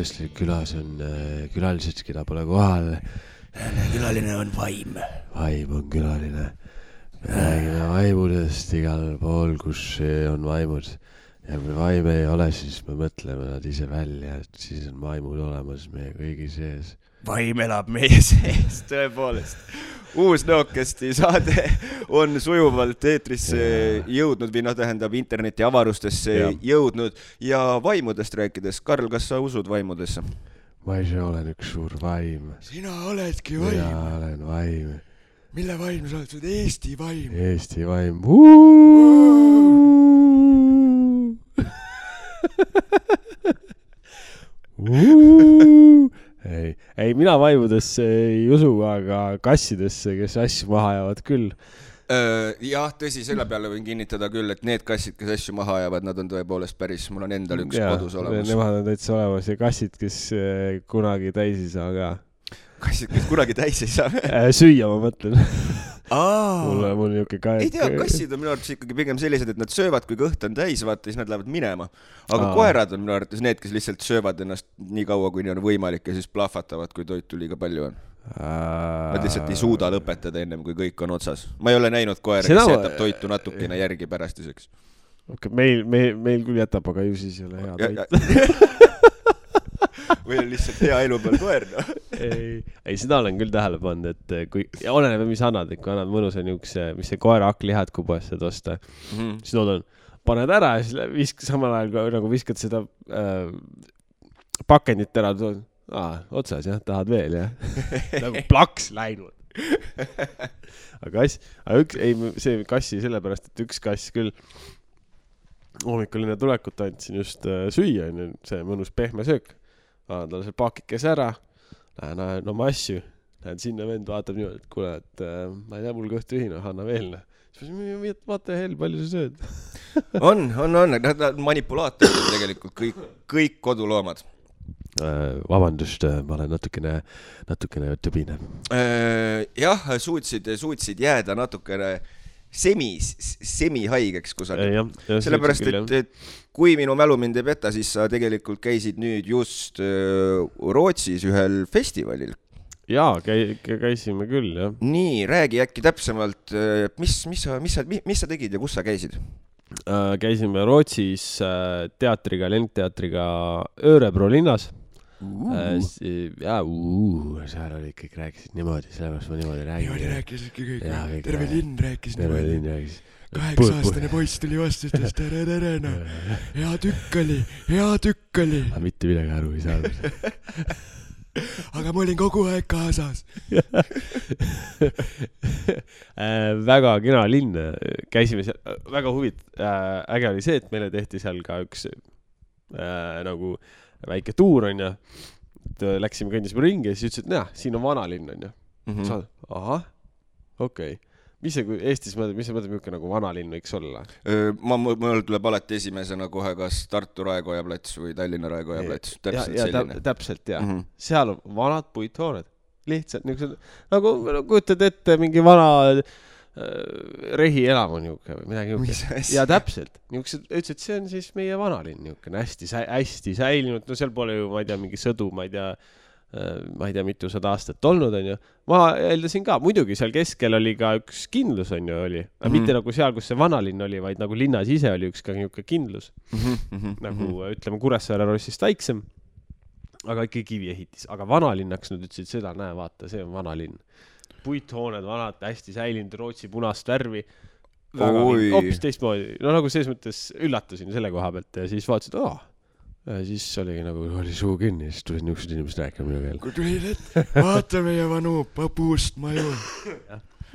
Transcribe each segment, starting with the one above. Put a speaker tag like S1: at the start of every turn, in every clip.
S1: Külaslik külas on äh, külalised, keda pole kohal.
S2: külaline on vaim.
S1: vaim on külaline. me räägime vaimudest igal pool, kus on vaimud. ja kui vaime ei ole, siis me mõtleme nad ise välja, et siis on vaimud olemas meie kõigi sees.
S2: vaim elab meie sees, tõepoolest. Uus Nõokesti saade on sujuvalt eetrisse
S1: Jaa.
S2: jõudnud või noh, tähendab interneti avarustesse
S1: Jah.
S2: jõudnud ja vaimudest rääkides, Karl, kas sa usud vaimudesse?
S1: ma ise olen üks suur vaim.
S2: sina oledki
S1: mina olen vaim.
S2: mille vaim sa oled, sa oled Eesti vaim.
S1: Eesti vaim. ei, ei mina vaimudesse ei usu, aga kassidesse, kes asju maha ajavad küll.
S2: jah, tõsi, selle peale võin kinnitada küll, et need kassid, kes asju maha ajavad, nad on tõepoolest päris, mul on endal üks
S1: Jaa,
S2: kodus olemas.
S1: Nemad on täitsa olemas ja kassid, kes eh, kunagi täis ei saa ka
S2: kassid, kes kunagi täis ei saa
S1: äh,. süüa ma mõtlen. mul, mul niuke ka.
S2: ei tea, kassid on minu arvates ikkagi pigem sellised, et nad söövad, kui kõht on täis, vaata, siis nad lähevad minema. aga
S1: Aa.
S2: koerad on minu arvates need, kes lihtsalt söövad ennast nii kaua, kuni on võimalik ja siis plahvatavad, kui toitu liiga palju on. Nad lihtsalt ei suuda lõpetada ennem, kui kõik on otsas. ma ei ole näinud koera,
S1: Seda
S2: kes jätab toitu natukene järgi pärastiseks.
S1: okei, meil, meil, meil küll jätab, aga ju siis ei ole hea toit.
S2: või on lihtsalt hea elu peal koer, noh.
S1: ei, ei seda olen küll tähele pannud, et eh, kui, oleneb, mis annad, et kui annad mõnusa niukse, mis see koera hakklihad, kui poest saad osta, siis nad on, paned ära ja siis visk-, samal ajal nagu viskad seda äh, pakendit ära, aa, otsas jah, tahad veel jah? nagu plaks läinud. aga kass, aga üks, ei, see kassi sellepärast, et üks kass küll hommikul enne tulekut andsin just äh, süüa, onju, see mõnus pehme söök. Annan talle selle pakikese ära, lähen ajan oma asju, lähen sinna, vend vaatab niimoodi, et kuule, et äh, ma ei tea, mul kõht tühine, anna veel noh. siis ma ütlesin, vaata hell, palju sa sööd.
S2: on, on, on, nad nad manipulaatorid on tegelikult kõik, kõik koduloomad.
S1: Äh, vabandust, ma olen natukene, natukene tübine.
S2: Äh, jah, suutsid, suutsid jääda natukene semi, semihaigeks kusagil. sellepärast, et, et kui minu mälu mind ei peta, siis sa tegelikult käisid nüüd just öö, Rootsis ühel festivalil.
S1: jaa, käi-, käisime küll jah.
S2: nii, räägi äkki täpsemalt, mis, mis sa, mis sa, mis sa tegid ja kus sa käisid?
S1: Äh, käisime Rootsis äh, teatriga, lendteatriga Örebro linnas. ja, seal olid kõik rääkisid niimoodi, sellepärast ma niimoodi räägin.
S2: rääkisidki kõik
S1: Jaa,
S2: terve linn rääkis
S1: terve
S2: niimoodi.
S1: linn rääkis.
S2: kaheksa-aastane poiss tuli vastu, ütles tere, tere noh, hea tükk oli, hea tükk oli,
S1: aga mitte midagi aru ei saanud.
S2: aga ma olin kogu aeg kaasas.
S1: Äh, väga kena linn, käisime seal, väga huvit-, äge oli see, et meile tehti seal ka üks äh, nagu väike tuur onju. et äh, läksime, kõndisime ringi ja siis ütlesid, et näe, siin on vanalinn onju.
S2: Mhm.
S1: saad, ahah, okei okay.. mis see, kui Eestis mõtled, mis sa mõtled, milline nagu vanalinn võiks olla?
S2: ma, mul tuleb alati esimesena kohe kas Tartu Raekoja plats või Tallinna Raekoja plats, täpselt
S1: ja, ja,
S2: selline.
S1: täpselt ja mm. -hmm. seal on vanad puithooned, lihtsalt niisugused nagu, nagu kujutad ette mingi vana rehielamu niuke või midagi
S2: asja
S1: ja? täpselt, niisugused, ütles, et see on siis meie vanalinn niisugune hästi, hästi säilinud, no seal pole ju, ma ei tea, mingi sõdu, ma ei tea, ma ei tea, mitusada aastat olnud, onju. ma eeldasin ka, muidugi seal keskel oli ka üks kindlus, onju, oli, aga mm
S2: Mhm.
S1: -hmm. mitte nagu seal, kus see vanalinn oli, vaid nagu linnas ise oli üks ka niisugune kindlus
S2: Mhm,
S1: nagu mm. ütleme, Kuressaare Rossist väiksem, aga ikka kiviehitis, aga vanalinnaks nad ütlesid seda, näe, vaata, see on vanalinn. puithooned, vanad, hästi säilinud, Rootsi punast värvi. Hoopis teistmoodi, no nagu selles mõttes üllatusin selle koha pealt ja siis vaatasin, et aa. ja siis oligi nagu, oli suu kinni, siis tulid niisugused inimesed rääkima minu keel.
S2: kui tulid ette, vaata meie vanu puust maju.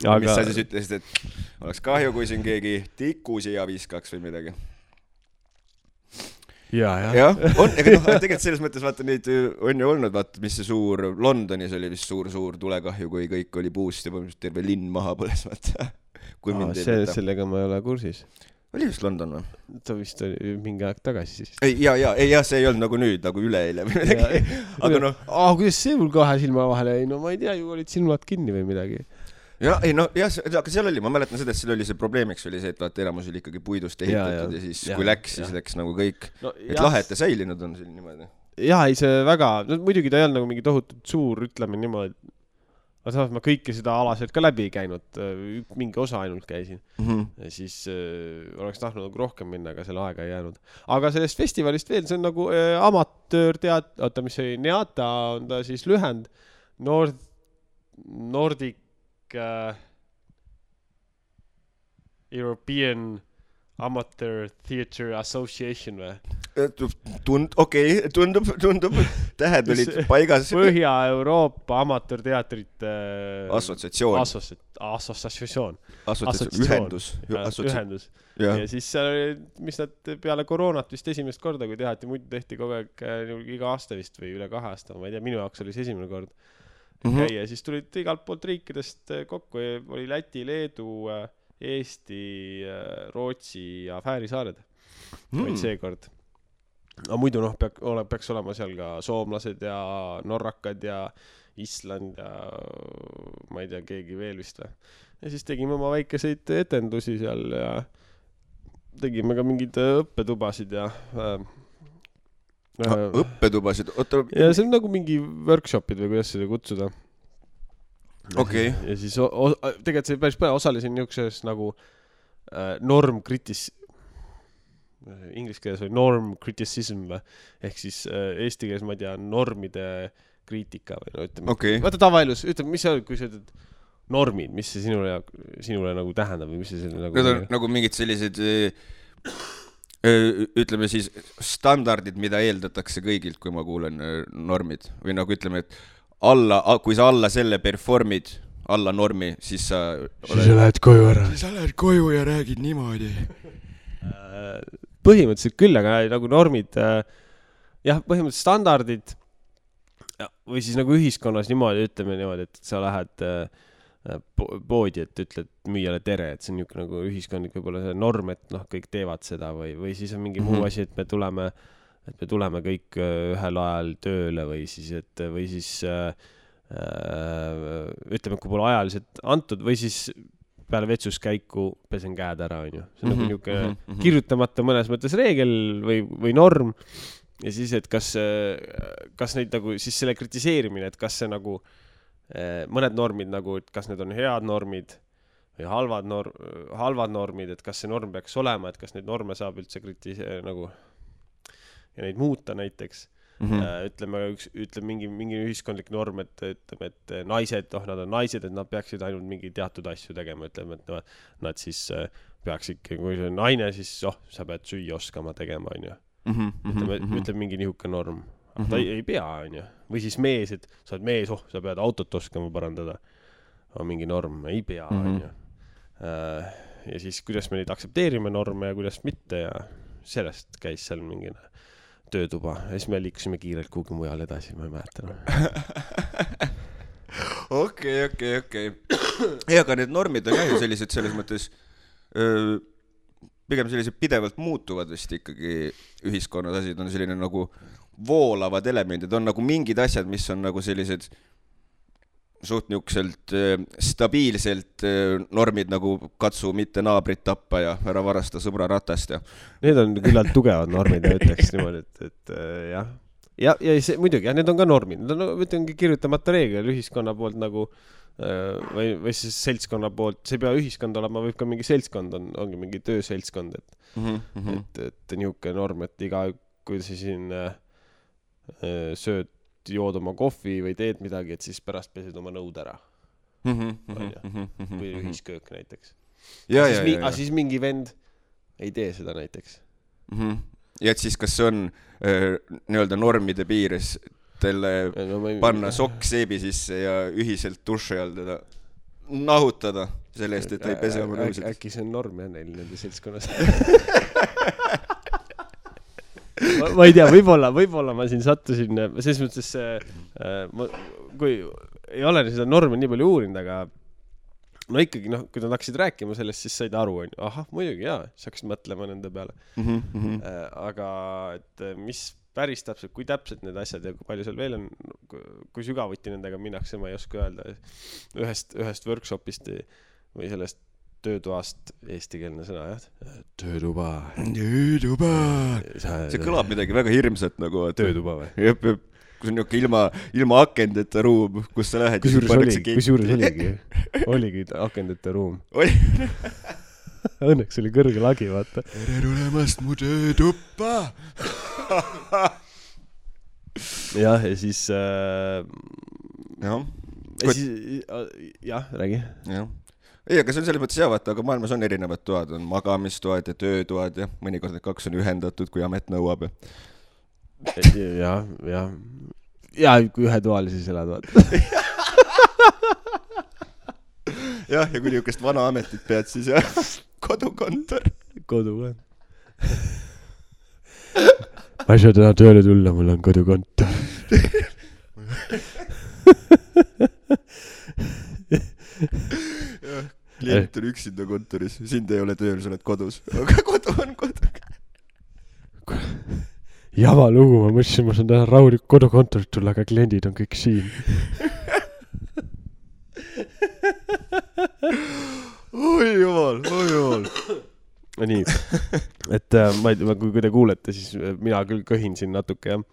S2: aga mis sa siis ütlesid, et oleks kahju, kui siin keegi tiku siia viskaks või midagi?
S1: ja, ja,
S2: jah, on, ega noh, tegelikult selles mõttes vaata neid on ju olnud, vaata, mis see suur, Londonis oli vist suur-suur tulekahju, kui kõik oli puust ja põhimõtteliselt terve linn maha põles, vaata. kui mind ei peta.
S1: sellega ma ei ole kursis.
S2: oli vist London või?
S1: ta vist oli mingi aeg tagasi siis.
S2: ei, ja, ja, ei jah, see ei olnud nagu nüüd, nagu üleeile või midagi. aga noh,
S1: aa, kuidas see mul kahe silma vahele jäi, no ma ei tea, ju olid silmad kinni või midagi.
S2: jah, ei noh, jah, aga seal oli, ma mäletan seda, et seal oli see probleemiks oli see, et vaata enamus oli ikkagi puidust ehitatud ja,
S1: ja,
S2: ja siis
S1: ja,
S2: kui läks, siis
S1: ja.
S2: läks nagu kõik.
S1: no
S2: et lahe, et ta säilinud on siin niimoodi.
S1: jaa, ei see väga, no muidugi ta ei olnud nagu mingi tohutult suur, ütleme niimoodi. aga samas ma kõike seda ala sealt ka läbi ei käinud, mingi osa ainult käisin. ja siis äh, oleks tahtnud nagu rohkem minna, aga selle aega ei jäänud. aga sellest festivalist veel, see on nagu äh, amatöörteat-, oota, mis see oli, NEATA on ta siis lühend, Nord, Nordic äh, European Amateur Theatre Association või?
S2: tund-, okei okay,, tundub, tundub, tähed olid paigas.
S1: Põhja-Euroopa Amatöörteatrite
S2: assotsiatsioon,
S1: assots-, assotsiatsioon,
S2: assotsiatsioon, ühendus, assotsiatsioon,
S1: ühendus. ja siis seal oli, mis nad peale koroonat vist esimest korda, kui tehti, muidu tehti kogu aeg äh, iga aasta vist või üle kahe aasta, ma ei tea, minu jaoks oli see esimene kord
S2: Mhm.
S1: käia, siis tulid igalt poolt riikidest äh, kokku, oli Läti, Leedu, Eesti, Rootsi ja Fääri saared
S2: Mm.
S1: olid seekord. aga muidu noh, peab, ole, peaks olema seal ka soomlased ja norrakad ja Island ja ma ei tea, keegi veel vist või. ja siis tegime oma väikeseid etendusi seal ja tegime ka mingeid äh, õppetubasid ja äh, äh,
S2: õppetubasid, oota,
S1: ja see on nagu mingi workshop'id või kuidas seda kutsuda.
S2: Okei.
S1: ja siis tegelikult see päris põnev, osalesin niisuguses nagu äh, norm kritis-, inglise keeles oli norm criticism või, ehk siis äh, eesti keeles ma ei tea, normide kriitika või no ütleme
S2: okei,
S1: vaata tavaelus, ütleme, mis on, kui sa ütled normid, mis see sinule, sinule nagu tähendab või mis see selline nagu
S2: need on nagu mingid sellised eh, ütleme siis standardid, mida eeldatakse kõigilt, kui ma kuulen normid või nagu ütleme, et alla, kui sa alla selle perform'id, alla normi, siis sa
S1: siis sa lähed koju ära.
S2: siis sa lähed koju ja räägid niimoodi.
S1: Äh, põhimõtteliselt küll, aga nagu normid, jah, põhimõtteliselt standardid ja, või siis nagu ühiskonnas niimoodi, ütleme niimoodi, et sa lähed äh, poodi, et ütled müüjale tere, et see on niisugune nagu ühiskondlik võib-olla see norm, et noh, kõik teevad seda või, või siis on mingi mm -hmm.
S2: Mhm.
S1: muu asi, et me tuleme, et me tuleme kõik äh, ühel ajal tööle või siis, et või siis äh, äh, ütleme, kui pole ajaliselt antud või siis peale vetsuskäiku pesen käed ära, onju. see on nagu
S2: Mhm,
S1: niisugune
S2: mhm, mhm.
S1: kirjutamata mõnes mõttes reegel või, või norm ja siis, et kas, kas neid nagu siis selle kritiseerimine, et kas see nagu eh, mõned normid nagu, et kas need on head normid või halvad norm, halvad normid, et kas see norm peaks olema, et kas neid norme saab üldse kriti-, nagu ja neid muuta näiteks
S2: Mhm.
S1: mm.. ütleme üks, ütleme mingi, mingi ühiskondlik norm, et ütleme, et naised, noh, nad on naised, et nad peaksid ainult mingeid teatud asju tegema, ütleme, et no, nad siis peaks ikka, kui see on naine, siis oh, sa pead süüa oskama tegema, onju.
S2: Mhm,
S1: ütleme, ütleme mingi niisugune norm. Aga ta ei, ei pea, onju. või siis mees, et sa oled mees, oh, sa pead autot oskama parandada. on mingi norm, ei pea,
S2: Mhm.
S1: onju. ja siis, kuidas me neid aktsepteerime, norme ja kuidas mitte ja sellest käis seal mingi töötuba ja siis me liikusime kiirelt kuhugi mujale edasi, ma ei mäleta enam.
S2: okei, okei, okei. ei, aga need normid on jah ju sellised selles mõttes öö, pigem sellised pidevalt muutuvad vist ikkagi ühiskonnas asjad on selline nagu voolavad elemendid, on nagu mingid asjad, mis on nagu sellised suht niisuguselt stabiilselt normid nagu katsu mitte naabrit tappa ja ära varasta sõbra ratast ja
S1: Need on küllalt tugevad normid, ma ütleks niimoodi, et, et jah. ja, ja see muidugi jah, need on ka normid, need on, ma ütlengi kirjutamata reegel ühiskonna poolt nagu või, või siis seltskonna poolt, see ei pea ühiskond olema, võib ka mingi seltskond on, ongi mingi tööseltskond, et
S2: mm. -hmm.
S1: et, et niisugune norm, et iga, kui sa siin äh, sööd, jood oma kohvi või teed midagi, et siis pärast pesed oma nõud ära
S2: Mhm,
S1: või ühisköök näiteks.
S2: ja, ja,
S1: siis, mi- aga siis mingi vend ei tee seda näiteks.
S2: mm. -hmm. ja et siis, kas see on öö, nii-öelda normide piires talle
S1: no ei
S2: panna sokk seebi sisse ja ühiselt duši all teda nahutada selle eest, et ta ei pese oma nõusid.
S1: äkki see on norm jah neil nende seltskonnas ma, ma ei tea, võib-olla, võib-olla ma siin sattusin, selles mõttes see äh,, ma, kui ei ole seda normi nii palju uurinud, aga no ikkagi noh, kui nad hakkasid rääkima sellest, siis said aru, onju, ahah, muidugi jaa, siis hakkasid mõtlema nende peale.
S2: Mhm,
S1: Äh, aga et äh, mis päris täpselt, kui täpsed need asjad ja kui palju seal veel on, kui sügavuti nendega minnakse, ma ei oska öelda. ühest, ühest workshop'ist või sellest töötoast eestikeelne sõna jah, töötuba.
S2: töötuba. see kõlab midagi väga hirmsat nagu.
S1: töötuba või?
S2: jep, jep, kus on niuke ilma, ilma akendeta ruum, kus sa lähed.
S1: kusjuures oligi, kusjuures oligi, oligi akendeta ruum.
S2: oli.
S1: Õnneks oli kõrge lagi, vaata.
S2: tere tulemast mu töötuppa.
S1: jah, ja siis äh,,
S2: jah,
S1: ja siis, jah, räägi.
S2: jah. ei, aga see on selles mõttes hea, vaata, aga maailmas on erinevad toad, on magamistoad ja töötoad ja mõnikord need kaks on ühendatud, kui amet nõuab ja.
S1: jah, jah. ja kui ühetoalises elad, vaata.
S2: jah, ja kui niisugust vana ametit pead, siis jah, kodukontor.
S1: kodu ka. ma ei saa täna tööle tulla, mul on kodukontor.
S2: klient on üksinda kontoris, sind ei ole tööl, sa oled kodus, aga kodu on kodu.
S1: jama lugu, ma mõtlesin, ma saan täna rahulikult kodukontorilt tulla, aga kliendid on kõik siin.
S2: oi jumal, oi jumal.
S1: nii, et äh, ma ei tea, kui, te kuulete, siis äh, mina küll köhin siin natuke jah.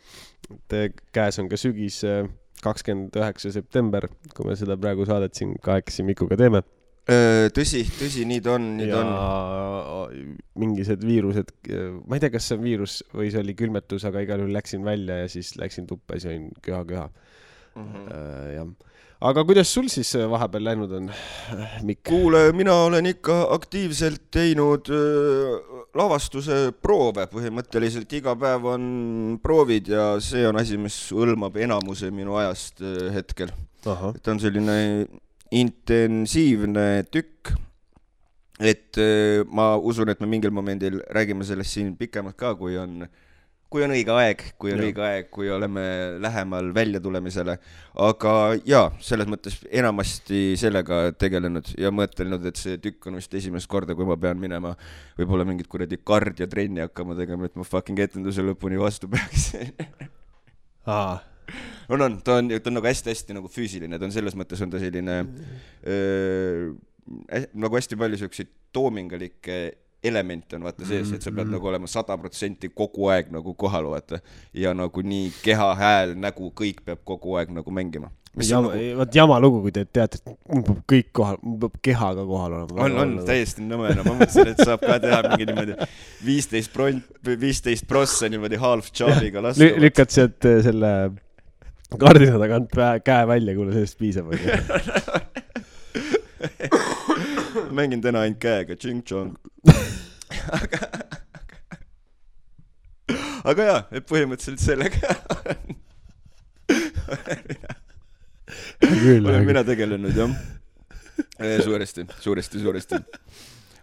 S1: et äh, käes on ka sügis, kakskümmend üheksa september, kui me seda praegu saadet siin kahekesi Mikuga teeme.
S2: tõsi, tõsi, nii ta on, nii ta on.
S1: mingisugused viirused, ma ei tea, kas see on viirus või see oli külmetus, aga igal juhul läksin välja ja siis läksin tuppa ja sõin köha-köha. jah, aga kuidas sul siis vahepeal läinud on, Mikk?
S2: kuule, mina olen ikka aktiivselt teinud lavastuse proove, põhimõtteliselt iga päev on proovid ja see on asi, mis hõlmab enamuse minu ajast hetkel. ta on selline intensiivne tükk. et öö, ma usun, et me mingil momendil räägime sellest siin pikemalt ka, kui on, kui on õige aeg, kui on
S1: Jah.
S2: õige aeg, kui oleme lähemal väljatulemisele. aga jaa, selles mõttes enamasti sellega tegelenud ja mõtelnud, et see tükk on vist esimest korda, kui ma pean minema võib-olla mingit kuradi kardiotrenni hakkama tegema, et ma fucking etenduse lõpuni vastu peaks
S1: aa,
S2: on, on, ta on, ta on nagu hästi-hästi nagu füüsiline, ta on selles mõttes on ta selline öö, hä- nagu hästi palju siukseid toomingalikke elemente on vaata sees, et sa pead nagu olema sada protsenti kogu aeg nagu kohal, vaata. ja nagu nii keha, hääl, nägu, kõik peab kogu aeg nagu mängima.
S1: jama,
S2: nagu,
S1: vot jama lugu, kui te teate, et mul peab kõik kohal, mul peab keha ka kohal olema.
S2: on, on täiesti nõme, no ma mõtlesin, et saab ka teha mingi niimoodi viisteist pront, viisteist prossa niimoodi half job'iga lasta
S1: Lü-. lükkad sealt äh, selle kardina tagant käe välja, kuule sellest piisab, onju.
S2: mängin täna ainult käega, tšing-tšong. aga, aga jaa, et põhimõtteliselt sellega
S1: küll,
S2: olen mina tegelenud jah. suuresti, suuresti, suuresti.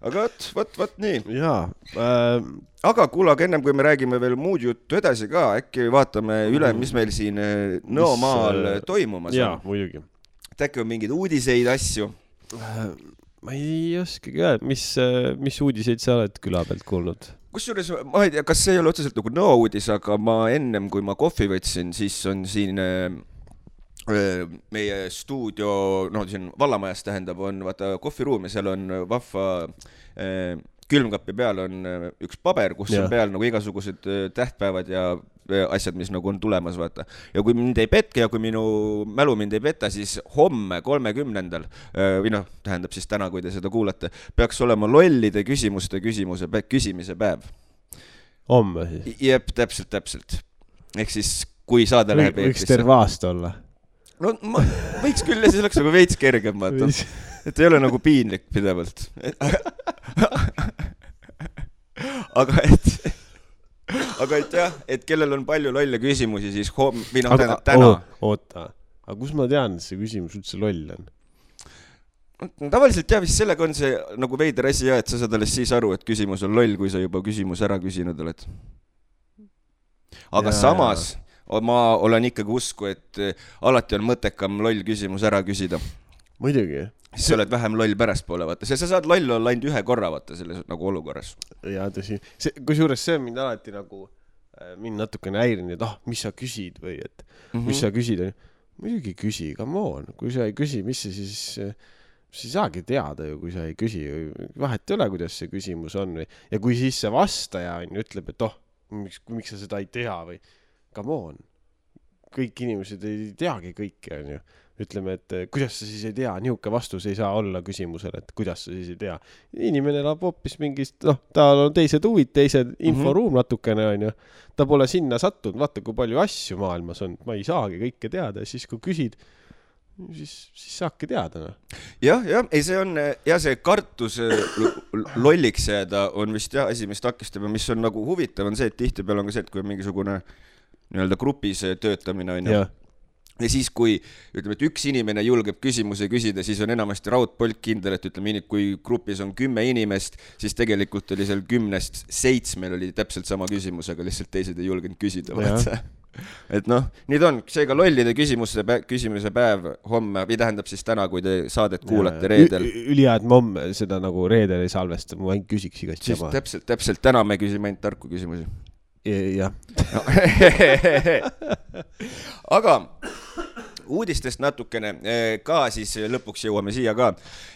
S2: Aga vot, vot, vot nii.
S1: jaa äh,,
S2: aga kuule, aga ennem kui me räägime veel muud juttu edasi ka, äkki vaatame üle, mis meil siin eh, Nõomaal
S1: äh,
S2: toimumas
S1: jaa
S2: on.,
S1: muidugi
S2: et äkki on mingeid uudiseid, asju.
S1: äh,. ma ei oskagi öelda, mis, mis uudiseid sa oled küla pealt kuulnud?
S2: kusjuures ma ei tea, kas see ei ole otseselt nagu Nõo uudis, aga ma ennem, kui ma kohvi võtsin, siis on siin äh, äh, meie stuudio, no siin vallamajas tähendab, on vaata kohviruum ja seal on vahva äh, külmkapi peal on äh, üks paber, kus
S1: Jah.
S2: on peal nagu igasugused äh, tähtpäevad ja äh, asjad, mis nagu on tulemas, vaata. ja kui mind ei petke ja kui minu mälu mind ei peta, siis homme, kolmekümnendal või noh, tähendab siis täna, kui te seda kuulate, peaks olema lollide küsimuste küsimuse, küsimise päev.
S1: homme siis?
S2: jep, täpselt, täpselt. ehk siis, kui saade läheb
S1: võiks
S2: eetrisse.
S1: terve aasta olla.
S2: No ma võiks küll ja siis oleks nagu veits kergem, vaata. et ei ole nagu piinlik pidevalt. aga et, aga et jah, et kellel on palju lolle küsimusi, siis homme või noh, tähendab täna.
S1: oota, aga kus ma tean, et see küsimus üldse loll on?
S2: tavaliselt jah, vist sellega on see nagu veider asi jah, et sa saad alles siis aru, et küsimus on loll, kui sa juba küsimuse ära küsinud oled. aga ja, samas ma olen ikkagi usku, et eh, alati on mõttekam loll küsimus ära küsida.
S1: muidugi.
S2: siis sa oled vähem loll pärastpoole, vaata, sa saad loll olla ainult ühe korra, vaata, selles nagu olukorras.
S1: jaa, tõsi. see, kusjuures see on mind alati nagu, mind natukene häirinud, et ah, mis sa küsid või et mm -hmm. mis sa küsid, onju. muidugi küsi, come on, kui sa ei küsi, mis sa siis, siis ei saagi teada ju, kui sa ei küsi, vahet ei ole, kuidas see küsimus on või, ja kui siis see vastaja on ju ütleb, et oh, miks, miks sa seda ei tea või come on, kõik inimesed ei teagi kõike, onju. ütleme, et eh, kuidas sa siis ei tea, niisugune vastus ei saa olla küsimusele, et kuidas sa siis ei tea. inimene elab hoopis mingist, noh, tal on teised huvid, teised inforuum natukene, onju. ta pole sinna sattunud, vaata, kui palju asju maailmas on, ma ei saagi kõike teada ja siis, kui küsid, siis, siis saabki teada, noh.
S2: jah, jah, ei, see on ja see kartus äh, l- lolliks jääda on vist jah asi, mis takistab ja mis on nagu huvitav, on see, et tihtipeale on ka see, et kui on mingisugune nii-öelda grupis töötamine onju.
S1: jah,
S2: ja siis, kui ütleme, et üks inimene julgeb küsimuse küsida, siis on enamasti raudpolt kindel, et ütleme, kui grupis on kümme inimest, siis tegelikult oli seal kümnest seitsmel oli täpselt sama küsimus, aga lihtsalt teised ei julgenud küsida, vaata. et noh, nii ta on, seega lollide küsimuste, küsimise päev homme või tähendab siis täna, kui te saadet kuulate reedel.
S1: ülihea, et me homme seda nagu reedel ei salvesta, ma ainult küsiks igast
S2: siis
S1: jama.
S2: täpselt, täpselt täna me küsime ainult tarku küsimusi.
S1: jah,
S2: aga uudistest natukene eh, ka siis lõpuks jõuame siia ka.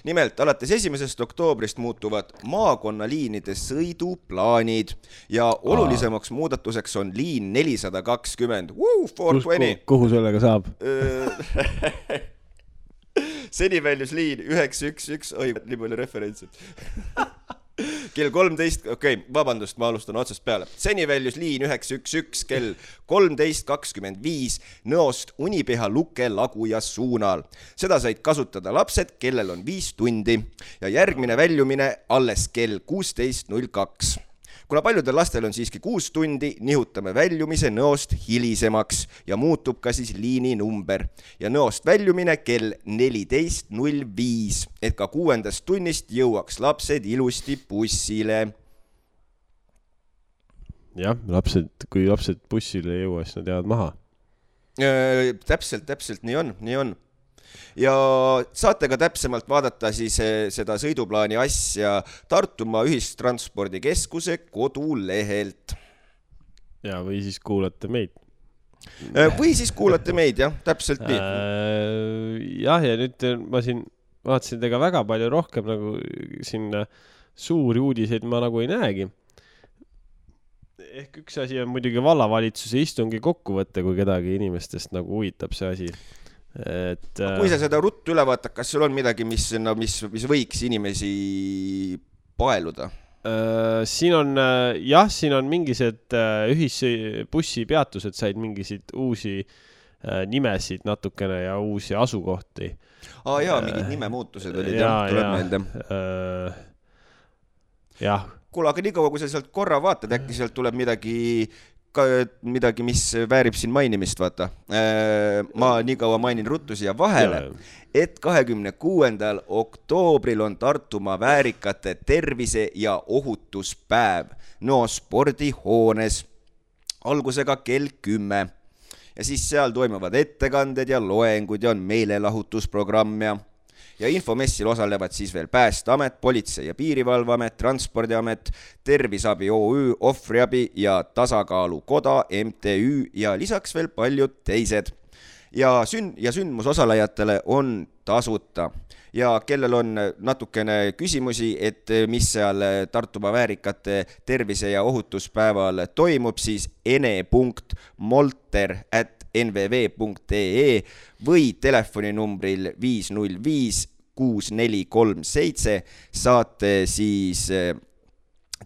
S2: nimelt alates esimesest oktoobrist muutuvad maakonnaliinide sõiduplaanid ja olulisemaks muudatuseks on liin nelisada kakskümmend,
S1: kuhu sellega saab?
S2: seni väljus liin üheksa üks üks, oi, nii palju referentse. kell kolmteist, okei okay,, vabandust, ma alustan otsast peale. seni väljus liin üheksa üks üks kell kolmteist kakskümmend viis Nõost Unipeha Luke Laguja suunal. seda said kasutada lapsed, kellel on viis tundi ja järgmine väljumine alles kell kuusteist null kaks kuna paljudel lastel on siiski kuus tundi, nihutame väljumise Nõost hilisemaks ja muutub ka siis liininumber ja Nõost väljumine kell neliteist null viis, et ka kuuendast tunnist jõuaks lapsed ilusti bussile.
S1: jah, lapsed, kui lapsed bussile ei jõua, siis nad jäävad maha.
S2: täpselt, täpselt nii on, nii on. Ja saate ka täpsemalt vaadata siis eh, seda sõiduplaani asja Tartumaa Ühistranspordikeskuse kodulehelt.
S1: ja, või siis kuulate meid.
S2: või siis kuulate meid jah, täpselt nii.
S1: jah, ja nüüd ma siin vaatasin, et ega väga palju rohkem nagu siin suuri uudiseid ma nagu ei näegi. ehk üks asi on muidugi vallavalitsuse istungi kokkuvõte, kui kedagi inimestest nagu huvitab see asi. Et äh,
S2: kui sa seda ruttu üle vaatad, kas sul on midagi, mis, no mis, mis võiks inimesi paeluda?
S1: Äh, siin on äh, jah, siin on mingisugused äh, ühisbussipeatused said mingisuguseid uusi nimesid natukene ja uusi asukohti.
S2: aa jaa, mingid nimemuutused olid jah,
S1: ja,
S2: tuleb
S1: ja
S2: meelde.,
S1: jah,
S2: kuule, aga niikaua, kui sa sealt korra vaatad, äkki sealt tuleb midagi, midagi, mis väärib siin mainimist, vaata. ma niikaua mainin ruttu siia vahele, et kahekümne kuuendal oktoobril on Tartumaa väärikate tervise- ja ohutuspäev. Nõo spordihoones. Algusega kell kümme. Ja siis seal toimuvad ettekanded ja loengud ja on meelelahutusprogramm ja ja infomessil osalevad siis veel Päästeamet, Politsei- ja Piirivalveamet, Transpordiamet, Terviseabi OÜ, Ohvriabi ja Tasakaalukoda MTÜ ja lisaks veel paljud teised. ja sün-, ja sündmusosalejatele on tasuta ja kellel on natukene küsimusi, et mis seal Tartumaa väärikate tervise- ja ohutuspäeval toimub, siis ene.molter at nvv.ee või telefoninumbril viis null viis kuus neli kolm seitse saate siis eh,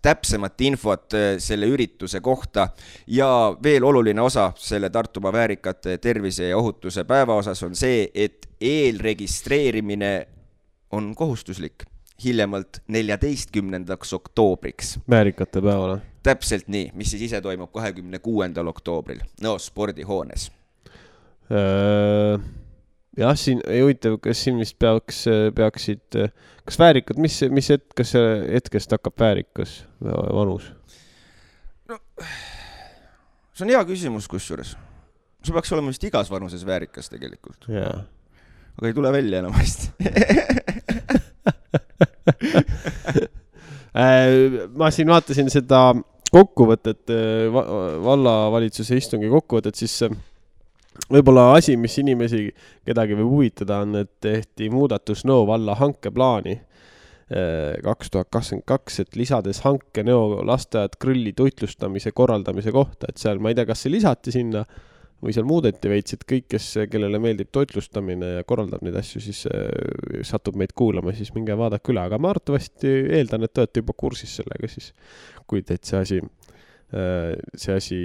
S2: täpsemat infot eh, selle ürituse kohta ja veel oluline osa selle Tartumaa väärikate tervise ja ohutuse päeva osas on see, et eelregistreerimine on kohustuslik hiljemalt neljateistkümnendaks oktoobriks.
S1: väärikate päevale.
S2: täpselt nii, mis siis ise toimub kahekümne kuuendal oktoobril Nõo spordihoones.
S1: jah, siin, huvitav, kas siin vist peaks, peaksid, kas väärikad, mis, mis hetk, kas see hetkest hakkab väärikas vanus?
S2: see on hea küsimus, kusjuures. sul peaks olema vist igas vanuses väärikas tegelikult,
S1: jaa.
S2: aga ei tule välja enamasti.
S1: Äh, ma siin vaatasin seda kokkuvõtet, vallavalitsuse istungi kokkuvõtet, siis äh, võib-olla asi, mis inimesi, kedagi võib huvitada, on, et tehti muudatus Nõo valla hankeplaani kaks tuhat kakskümmend kaks, et lisades hanke Nõo lasteaed Krõlli toitlustamise korraldamise kohta, et seal, ma ei tea, kas see lisati sinna või seal muudeti veits, et kõik, kes, kellele meeldib toitlustamine ja korraldab neid asju, siis äh, satub meid kuulama, siis minge vaadake üle, aga ma arvatavasti eeldan, et te olete juba kursis sellega siis, kui teid see asi, see asi,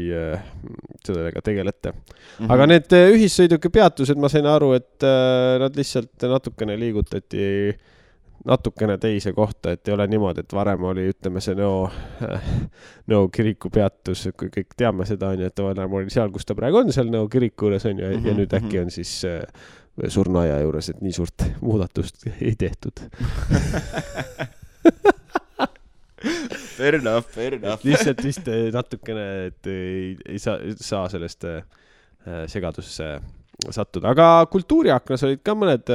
S1: sellega tegelete.
S2: Mhm.
S1: aga need äh, ühissõidukipeatused, ma sain aru, et äh, nad lihtsalt natukene liigutati natukene teise kohta, et ei ole niimoodi, et varem oli, ütleme, see Nõo, Nõo kiriku peatus, kui kõik teame seda, onju, et varem oli seal, kus ta praegu on, seal Nõo kiriku juures, onju, ja
S2: Mhm,
S1: nüüd äkki on siis äh, surnuaia juures, et nii suurt muudatust ei tehtud.
S2: Fair enough, fair enough.
S1: lihtsalt vist äh, natukene, et ei, ei saa, saa sellest äh, segadusse sattuda, aga kultuuriaknas olid ka mõned,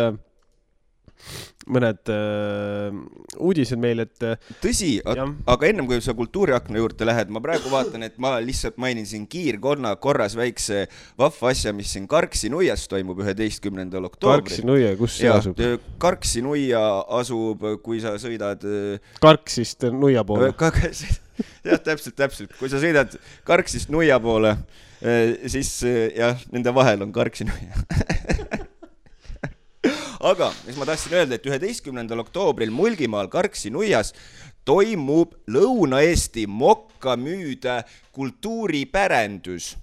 S1: mõned äh, uudised meil, et äh,
S2: tõsi, aga ennem kui sa kultuuriakna juurde lähed, ma praegu vaatan, et ma lihtsalt mainin siin kiirkonna korras väikse vahva asja, mis siin Karksi nuias toimub üheteistkümnendal oktoobril.
S1: Karksi nuia, kus see
S2: ja
S1: asub?
S2: Karksi nuia asub, kui sa sõidad äh,
S1: Karksist nuia poole.
S2: Jah, täpselt, täpselt, kui sa sõidad Karksist nuia poole, siis äh, jah, nende vahel on Karksi nuia. aga, mis ma tahtsin öelda, et üheteistkümnendal oktoobril Mulgimaal Karksi nuias toimub Lõuna-Eesti mokkamüüde kultuuripärändus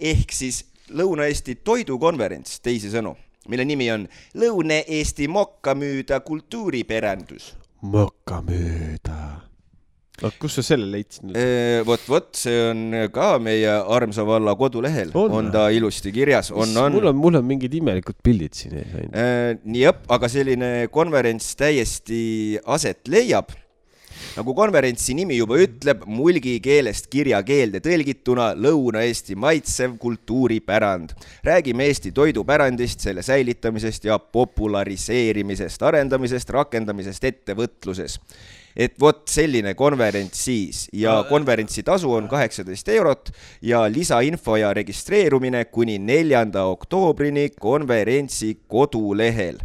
S2: ehk siis Lõuna-Eesti toidukonverents, teisisõnu, mille nimi on Lõuna-Eesti mokkamüüda kultuuripärandus.
S1: Mõkka mööda. no kus sa selle leidsid nüüd?
S2: Vot, vot see on ka meie armsa valla kodulehel,
S1: On
S2: on ta ilusti kirjas, on, on
S1: mul. on, mul on mingid imelikud pildid siin ees ainult.
S2: jah, aga selline konverents täiesti aset leiab. nagu konverentsi nimi juba ütleb, mulgi keelest kirjakeelde tõlgituna Lõuna-Eesti maitsev kultuuripärand. räägime Eesti toidupärandist, selle säilitamisest ja populariseerimisest, arendamisest, rakendamisest ettevõtluses et vot selline konverents siis ja konverentsi tasu on kaheksateist eurot ja lisainfo ja registreerumine kuni neljanda oktoobrini konverentsi kodulehel,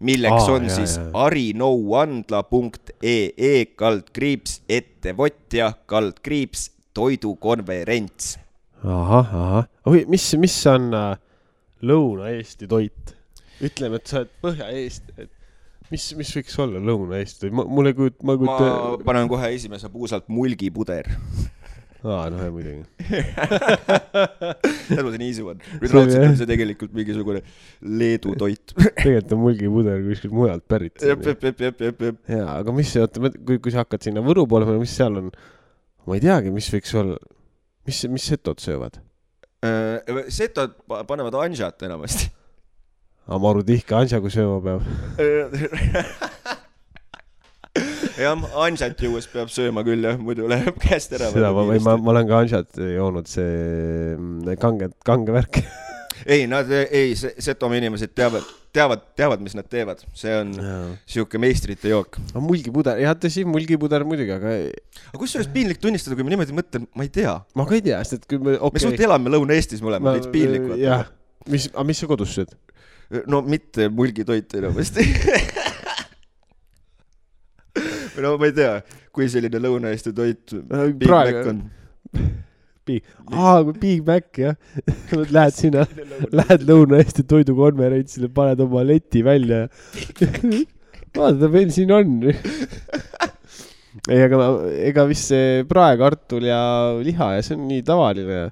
S2: milleks
S1: Aa,
S2: on
S1: jaa,
S2: siis arinõuandla.ee kaldkriips ettevõtja kaldkriips toidukonverents.
S1: ahah, ahah, oi, mis, mis on äh, Lõuna-Eesti toit? ütleme, et sa oled Põhja-Eesti, et mis, mis võiks olla Lõuna-Eesti ma, mul ei kujuta, ma ei
S2: ma
S1: kujuta.
S2: panen kohe esimese puusalt mulgipuder.
S1: aa, noh, muidugi.
S2: selles mõttes on easy one. nüüd raudselt
S1: jah.
S2: on see tegelikult mingisugune Leedu toit.
S1: tegelikult on mulgipuder kuskilt mujalt pärit.
S2: jep, jep, jep, jep, jep, jep.
S1: jaa, aga mis see, oota, kui, kui sa hakkad sinna Võru poole minema, mis seal on? ma ei teagi, mis võiks olla, mis, mis setod söövad?
S2: Äh, setod pa- panevad anžat enamasti.
S1: Aga maru tihke Ansjaga sööma peab.
S2: jah, anžat juues peab sööma küll jah, muidu läheb käest ära.
S1: seda ma, ma, ma olen ka Ansjat joonud, see mm, kange, kange värk.
S2: ei, nad ei, Setomaa inimesed teavad, teavad, teavad, mis nad teevad, see on sihuke meistrite jook.
S1: no mulgipuder, jah, tõsi, mulgipuder muidugi, aga
S2: aga kusjuures piinlik tunnistada, kui ma niimoodi mõtlen, ma ei tea.
S1: ma ka ei tea, sest et kui me,
S2: me
S1: okei
S2: suht elame Lõuna-Eestis mõlemad, veits piinlik
S1: jah mis, aga mis sa kodus sööd?
S2: No mitte mulgitoitu enamasti. või no ma ei tea, kui selline Lõuna-Eesti toit Big
S1: praegu
S2: Mac on.
S1: Big, aa, Big Mac jah, lähed sinna, lähed Lõuna-Eesti toidukonverentsile, paned oma leti välja ja vaata, meil siin on. ei, aga ega vist see praekartul ja liha ja see on nii tavaline.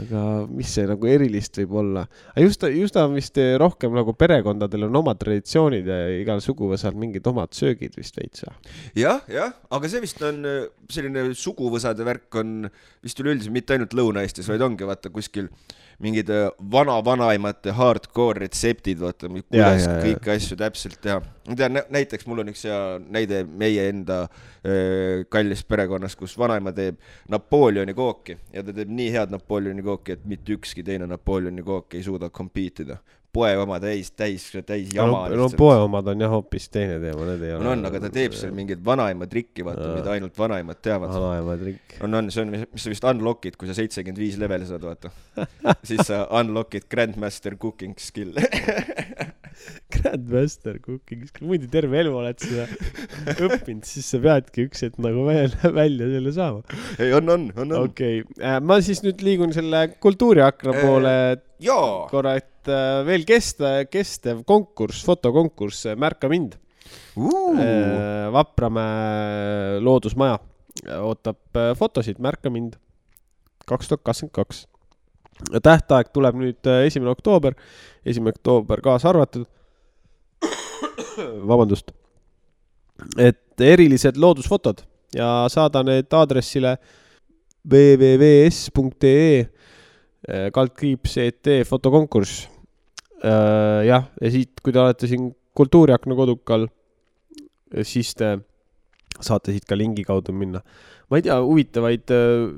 S1: Aga mis see nagu erilist võib olla? just, just on vist rohkem nagu perekondadel on omad traditsioonid ja igal suguvõsal mingid omad söögid vist veits või?
S2: jah, jah, aga see vist on äh, selline suguvõsade värk on vist üleüldiselt mitte ainult Lõuna-Eestis, vaid ongi vaata kuskil mingid äh, vana-vanaemate hardcore retseptid, vaata, kuidas
S1: ja, ja.
S2: kõiki asju täpselt teha. ma tean, näiteks mul on üks hea näide meie enda öö, kallist perekonnast, kus vanaema teeb Napoleoni kooki ja ta teeb nii head Napoleoni kooki, et mitte ükski teine Napoleoni kook ei suuda compete ida. Poe oma täis, täis, täis
S1: no,
S2: jama
S1: no poe omad on jah hoopis teine teema, need ei ole.
S2: on, on, aga ta teeb seal mingit vanaema trikki, vaata, mida ainult vanaemad teavad.
S1: vanaema trikk.
S2: on, on, see on, mis sa vist unlock'id, kui sa seitsekümmend viis leveli saad, vaata. siis sa unlock'id Grandmaster cooking skill.
S1: Grandmaster cooking, muidu terve elu oled seda õppinud, siis sa peadki üks hetk nagu veel välja selle saama.
S2: ei, on, on, on, on.
S1: okei okay., ma siis nüüd liigun selle kultuuriakna
S2: Äh,
S1: poole
S2: jaa.
S1: korra, et äh, veel kesta, kestev konkurss, fotokonkurss Märka mind. Vapramäe loodusmaja ootab äh, fotosid Märka mind kaks tuhat kakskümmend kaks. Tähtaeg tuleb nüüd äh, esimene oktoober, esimene oktoober kaasa arvatud. vabandust. et erilised loodusfotod ja saada need aadressile www.s.ee äh, kaldkriips ET fotokonkurss. jah, ja siit, kui te olete siin Kultuuriakna kodukal, siis te saate siit ka lingi kaudu minna. ma ei tea, huvitavaid,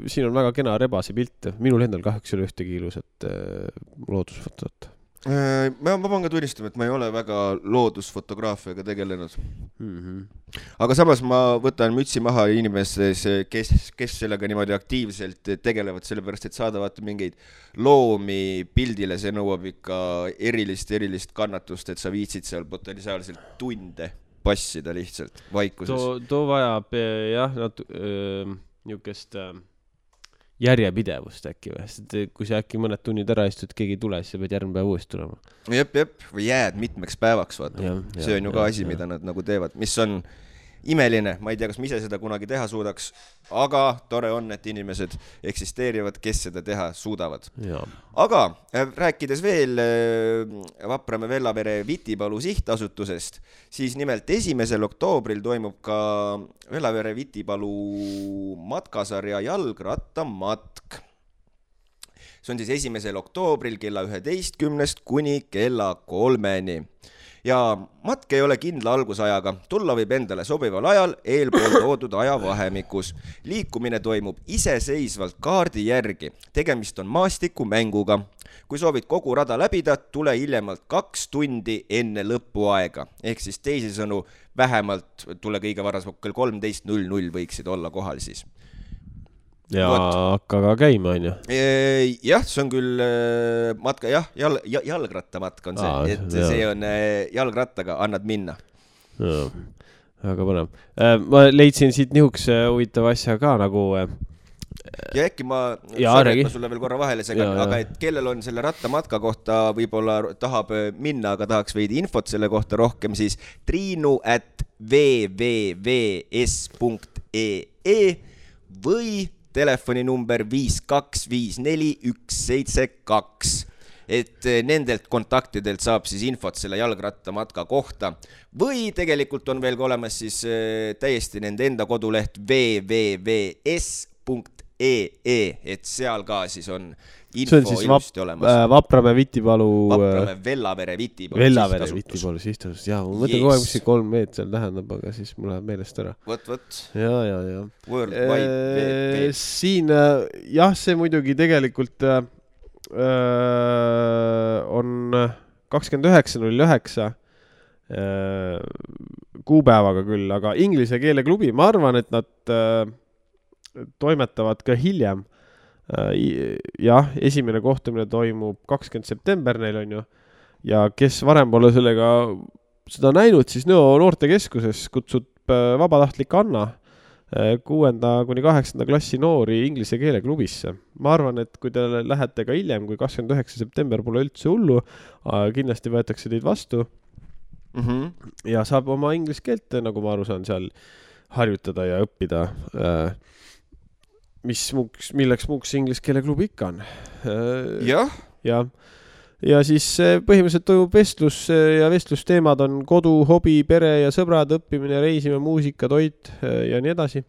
S1: siin on väga kena rebasepilte, minul endal kahjuks ei ole ühtegi ilusat äh, loodusfotot
S2: Äh, ma, ma pean ka tunnistama, et ma ei ole väga loodusfotograafiaga tegelenud.
S1: mm. -hmm.
S2: aga samas ma võtan mütsi maha inimestes, kes, kes sellega niimoodi aktiivselt tegelevad, sellepärast et saada vaata mingeid loomi pildile, see nõuab ikka erilist, erilist kannatust, et sa viitsid seal potentsiaalselt tunde passida lihtsalt vaikuses.
S1: too, too vajab eh, jah, natu-, niisugust äh, järjepidevust äkki või, sest eh, kui sa äkki mõned tunnid ära istud, keegi ei tule, siis sa pead järgmine päev uuesti tulema.
S2: jep, jep, või jääd mitmeks päevaks, vaata. See on ju ka asi, mida nad nagu teevad, mis on imeline, ma ei tea, kas ma ise seda kunagi teha suudaks, aga tore on, et inimesed eksisteerivad, kes seda teha suudavad. aga äh, rääkides veel äh, Vapramäe Vellavere Vitipalu sihtasutusest, siis nimelt esimesel oktoobril toimub ka Vellavere Vitipalu matkasarja jalgrattamatk. see on siis esimesel oktoobril kella üheteistkümnest kuni kella kolmeni ja matk ei ole kindla algusajaga, tulla võib endale sobival ajal eelpool toodud ajavahemikus. liikumine toimub iseseisvalt kaardi järgi, tegemist on maastikumänguga. kui soovid kogu rada läbida, tule hiljemalt kaks tundi enne lõpuaega, ehk siis teisisõnu vähemalt tule kõige varasemalt kell kolmteist null null võiksid olla kohal siis.
S1: Ja
S2: Vot.
S1: hakka ka käima, onju.
S2: jah, see on küll äh, matka, jah, jal-, jalgrattamatk on see
S1: Aa,,
S2: et
S1: jaa.
S2: see on äh, jalgrattaga annad minna.
S1: väga põnev. ma leidsin siit nihukese huvitava asja ka nagu
S2: ja äkki ma,
S1: Jaa, räägi.
S2: ma sulle veel korra vahele segan aga et kellel on selle rattamatka kohta võib-olla tahab minna, aga tahaks veidi infot selle kohta rohkem, siis triinu at www.s.ee või telefoninumber viis kaks viis neli üks seitse kaks. Et eh, nendelt kontaktidelt saab siis infot selle jalgrattamatka kohta. Või tegelikult on veel ka olemas siis eh, täiesti nende enda koduleht www.s.ee, et seal ka siis on
S1: see on siis vap- äh, Vapramäe Vitipalu äh,
S2: Vapramäe Vellavere Vitipalu
S1: Vellavere. Vitipalu sihtasutus, jaa, ma mõtlen kogu aeg, mis see kolm V-d seal tähendab, aga siis mul läheb meelest ära.
S2: vot, vot,
S1: ja, ja, ja.
S2: World Wide Web.
S1: siin äh, jah, see muidugi tegelikult äh, äh, on kakskümmend üheksa null üheksa äh, kuupäevaga küll, aga Inglise Keele Klubi, ma arvan, et nad äh, toimetavad ka hiljem äh,. jah, esimene kohtumine toimub kakskümmend september neil on ju ja kes varem pole sellega seda näinud, siis Nõo noortekeskuses kutsub äh, vabatahtlik Anna äh, kuuenda kuni kaheksanda klassi noori inglise keele klubisse. ma arvan, et kui te lähete ka hiljem kui kakskümmend üheksa september, pole üldse hullu, kindlasti võetakse teid vastu
S2: Mhm.
S1: ja saab oma inglise keelt, nagu ma aru saan, seal harjutada ja õppida. Mis muuks, milleks muuks inglise keele klubi ikka on.
S2: jah,
S1: ja, ja siis eh, põhimõtteliselt toimub vestlus eh, ja vestlusteemad on kodu, hobi, pere ja sõbrad, õppimine, reisimine, muusika, toit ja nii edasi.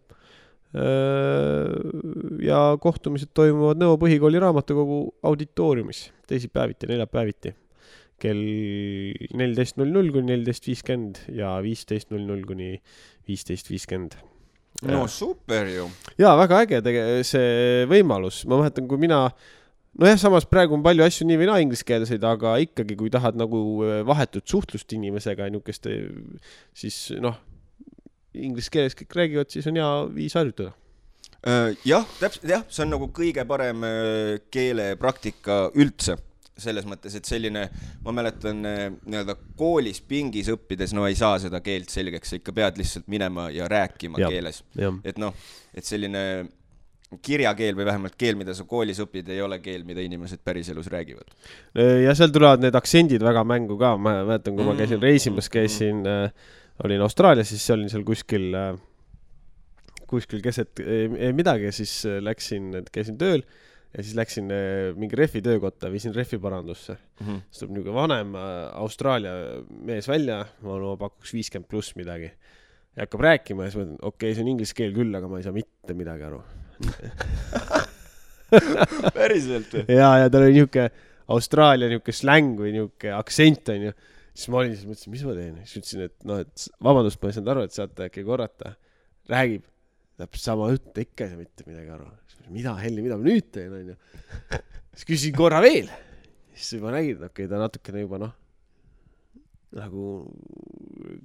S1: ja kohtumised toimuvad Nõo põhikooli raamatukogu auditooriumis teisipäeviti, neljapäeviti kell neliteist null null kuni neliteist viiskümmend ja viisteist null null kuni viisteist viiskümmend.
S2: No super ju.
S1: jaa, väga äge tege-, see võimalus, ma mäletan, kui mina nojah, samas praegu on palju asju nii või naa ingliskeelseid, aga ikkagi, kui tahad nagu äh, vahetut suhtlust inimesega niisugust, siis noh, inglise keeles kõik räägivad, siis on hea viis harjutada.
S2: Äh, jah, täpselt jah, see on nagu kõige parem äh, keelepraktika üldse selles mõttes, et selline, ma mäletan äh, nii-öelda koolis pingis õppides, no ei saa seda keelt selgeks, sa ikka pead lihtsalt minema ja rääkima ja. keeles. et noh, et selline kirjakeel või vähemalt keel, mida sa koolis õpid, ei ole keel, mida inimesed päriselus räägivad.
S1: ja seal tulevad need aktsendid väga mängu ka, ma mäletan, kui ma käisin
S2: Mm.
S1: reisimas, käisin äh,, olin Austraalias, siis olin seal kuskil äh,, kuskil keset äh, midagi ja siis läksin, käisin tööl ja siis läksin äh, mingi rehvi töökotta, viisin rehvi parandusse. siis tuleb niisugune vanem äh, Austraalia mees välja, ma no pakuks viiskümmend pluss midagi. ja hakkab rääkima ja siis mõtlen, okei okay,, see on inglise keel küll, aga ma ei saa mitte midagi aru.
S2: päriselt või?
S1: ja, ja tal oli niisugune Austraalia niisugune släng või niisugune aktsent onju. siis ma olin siis mõtlesin, mis ma teen, siis ütlesin, et noh, et vabandust, ma ei saanud aru, et saate äkki korrata. räägib täpselt sama juttu, ikka ei saa mitte midagi aru. mida helli, mida ma nüüd teen onju. siis küsisin korra veel. siis juba nägid, okei okay,, ta natukene juba noh, nagu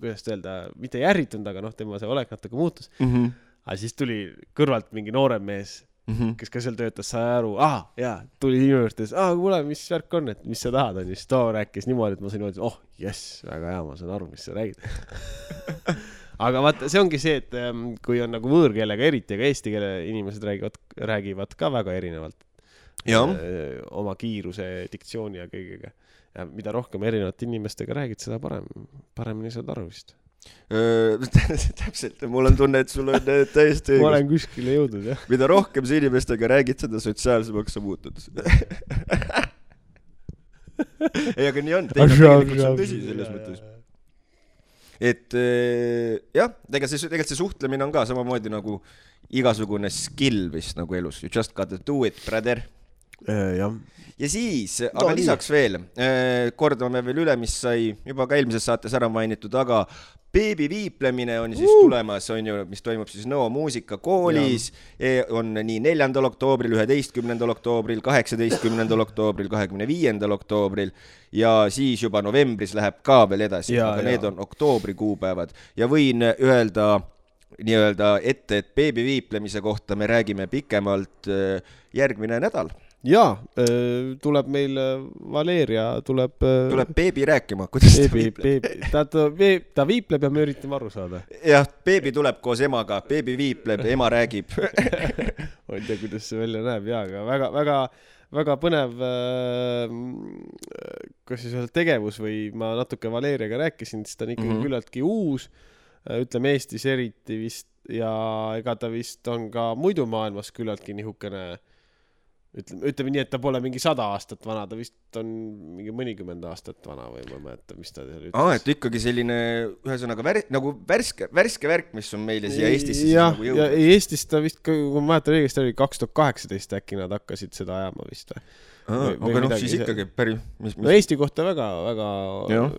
S1: kuidas öelda, mitte ei ärritunud, aga noh, tema see olek natuke muutus. aga siis tuli kõrvalt mingi noorem mees kes ka seal töötas, sai aru, aa, jaa, tuli minu juurde, aa, kuule, mis värk on, et mis sa tahad, onju, siis too rääkis niimoodi, et ma sain niimoodi, oh, jess, väga hea, ma saan aru, mis sa räägid. aga vaata, see ongi see, et ähm, kui on nagu võõrkeelega eriti, aga eesti keele inimesed räägivad, räägivad ka väga erinevalt.
S2: jah,
S1: oma kiiruse, diktsiooni ja kõigega. ja mida rohkem erinevate inimestega räägid, seda parem, paremini saad aru vist.
S2: täpselt, mul on tunne, et sul on äh, täiesti
S1: ma
S2: õigus.
S1: olen kuskile jõudnud, jah.
S2: mida rohkem sa inimestega räägid, seda sotsiaalsemaks sa muutud. ei, aga nii on, tegelikult see on tõsi selles mõttes. Et eh, jah, ega see, tegelikult see suhtlemine on ka samamoodi nagu igasugune skill vist nagu elus, you just gotta do it, brother.
S1: jah,
S2: ja siis,
S1: No
S2: aga
S1: nii.
S2: lisaks veel, kordame veel üle, mis sai juba ka eelmises saates ära mainitud, aga beebiviiplemine on siis
S1: Uh!
S2: tulemas, on ju, mis toimub siis Nõo muusikakoolis, on nii neljandal oktoobril, üheteistkümnendal oktoobril, kaheksateistkümnendal oktoobril, kahekümne viiendal oktoobril ja siis juba novembris läheb ka veel edasi, aga
S1: ja.
S2: need on oktoobri kuupäevad ja võin öelda nii-öelda ette, et beebiviiplemise kohta me räägime pikemalt äh, järgmine nädal
S1: jaa, tuleb meil äh, Valeria tuleb.
S2: tuleb beebi rääkima, kuidas ta
S1: beebi,
S2: viipleb.
S1: beebi, ta, ta, ta viipleb ja me üritame aru saada.
S2: jah, beebi tuleb koos emaga, beebi viipleb, ema räägib.
S1: ma ei tea, kuidas see välja näeb jaa, aga väga, väga, väga põnev äh,, kas siis öelda tegevus või ma natuke Valeriaga rääkisin, siis ta on ikkagi mm. -hmm. küllaltki uus. ütleme Eestis eriti vist ja ega ta vist on ka muidu maailmas küllaltki nihukene ütleme, ütleme nii, et ta pole mingi sada aastat vana, ta vist on mingi mõnikümmend aastat vana või ma ei mäleta, mis ta seal
S2: aa,
S1: ütles
S2: et ikkagi selline, ühesõnaga vär-, nagu värske, värske värk, mis on meile siia Eestisse
S1: jah,
S2: nagu
S1: ja
S2: jõudnud.
S1: ei, Eestis ta vist, kui ma mäletan õigesti, oli kaks tuhat kaheksateist äkki nad hakkasid seda ajama vist või?
S2: aga noh, siis ikkagi päris, mis,
S1: no
S2: mis,
S1: Eesti kohta väga, väga
S2: Jah.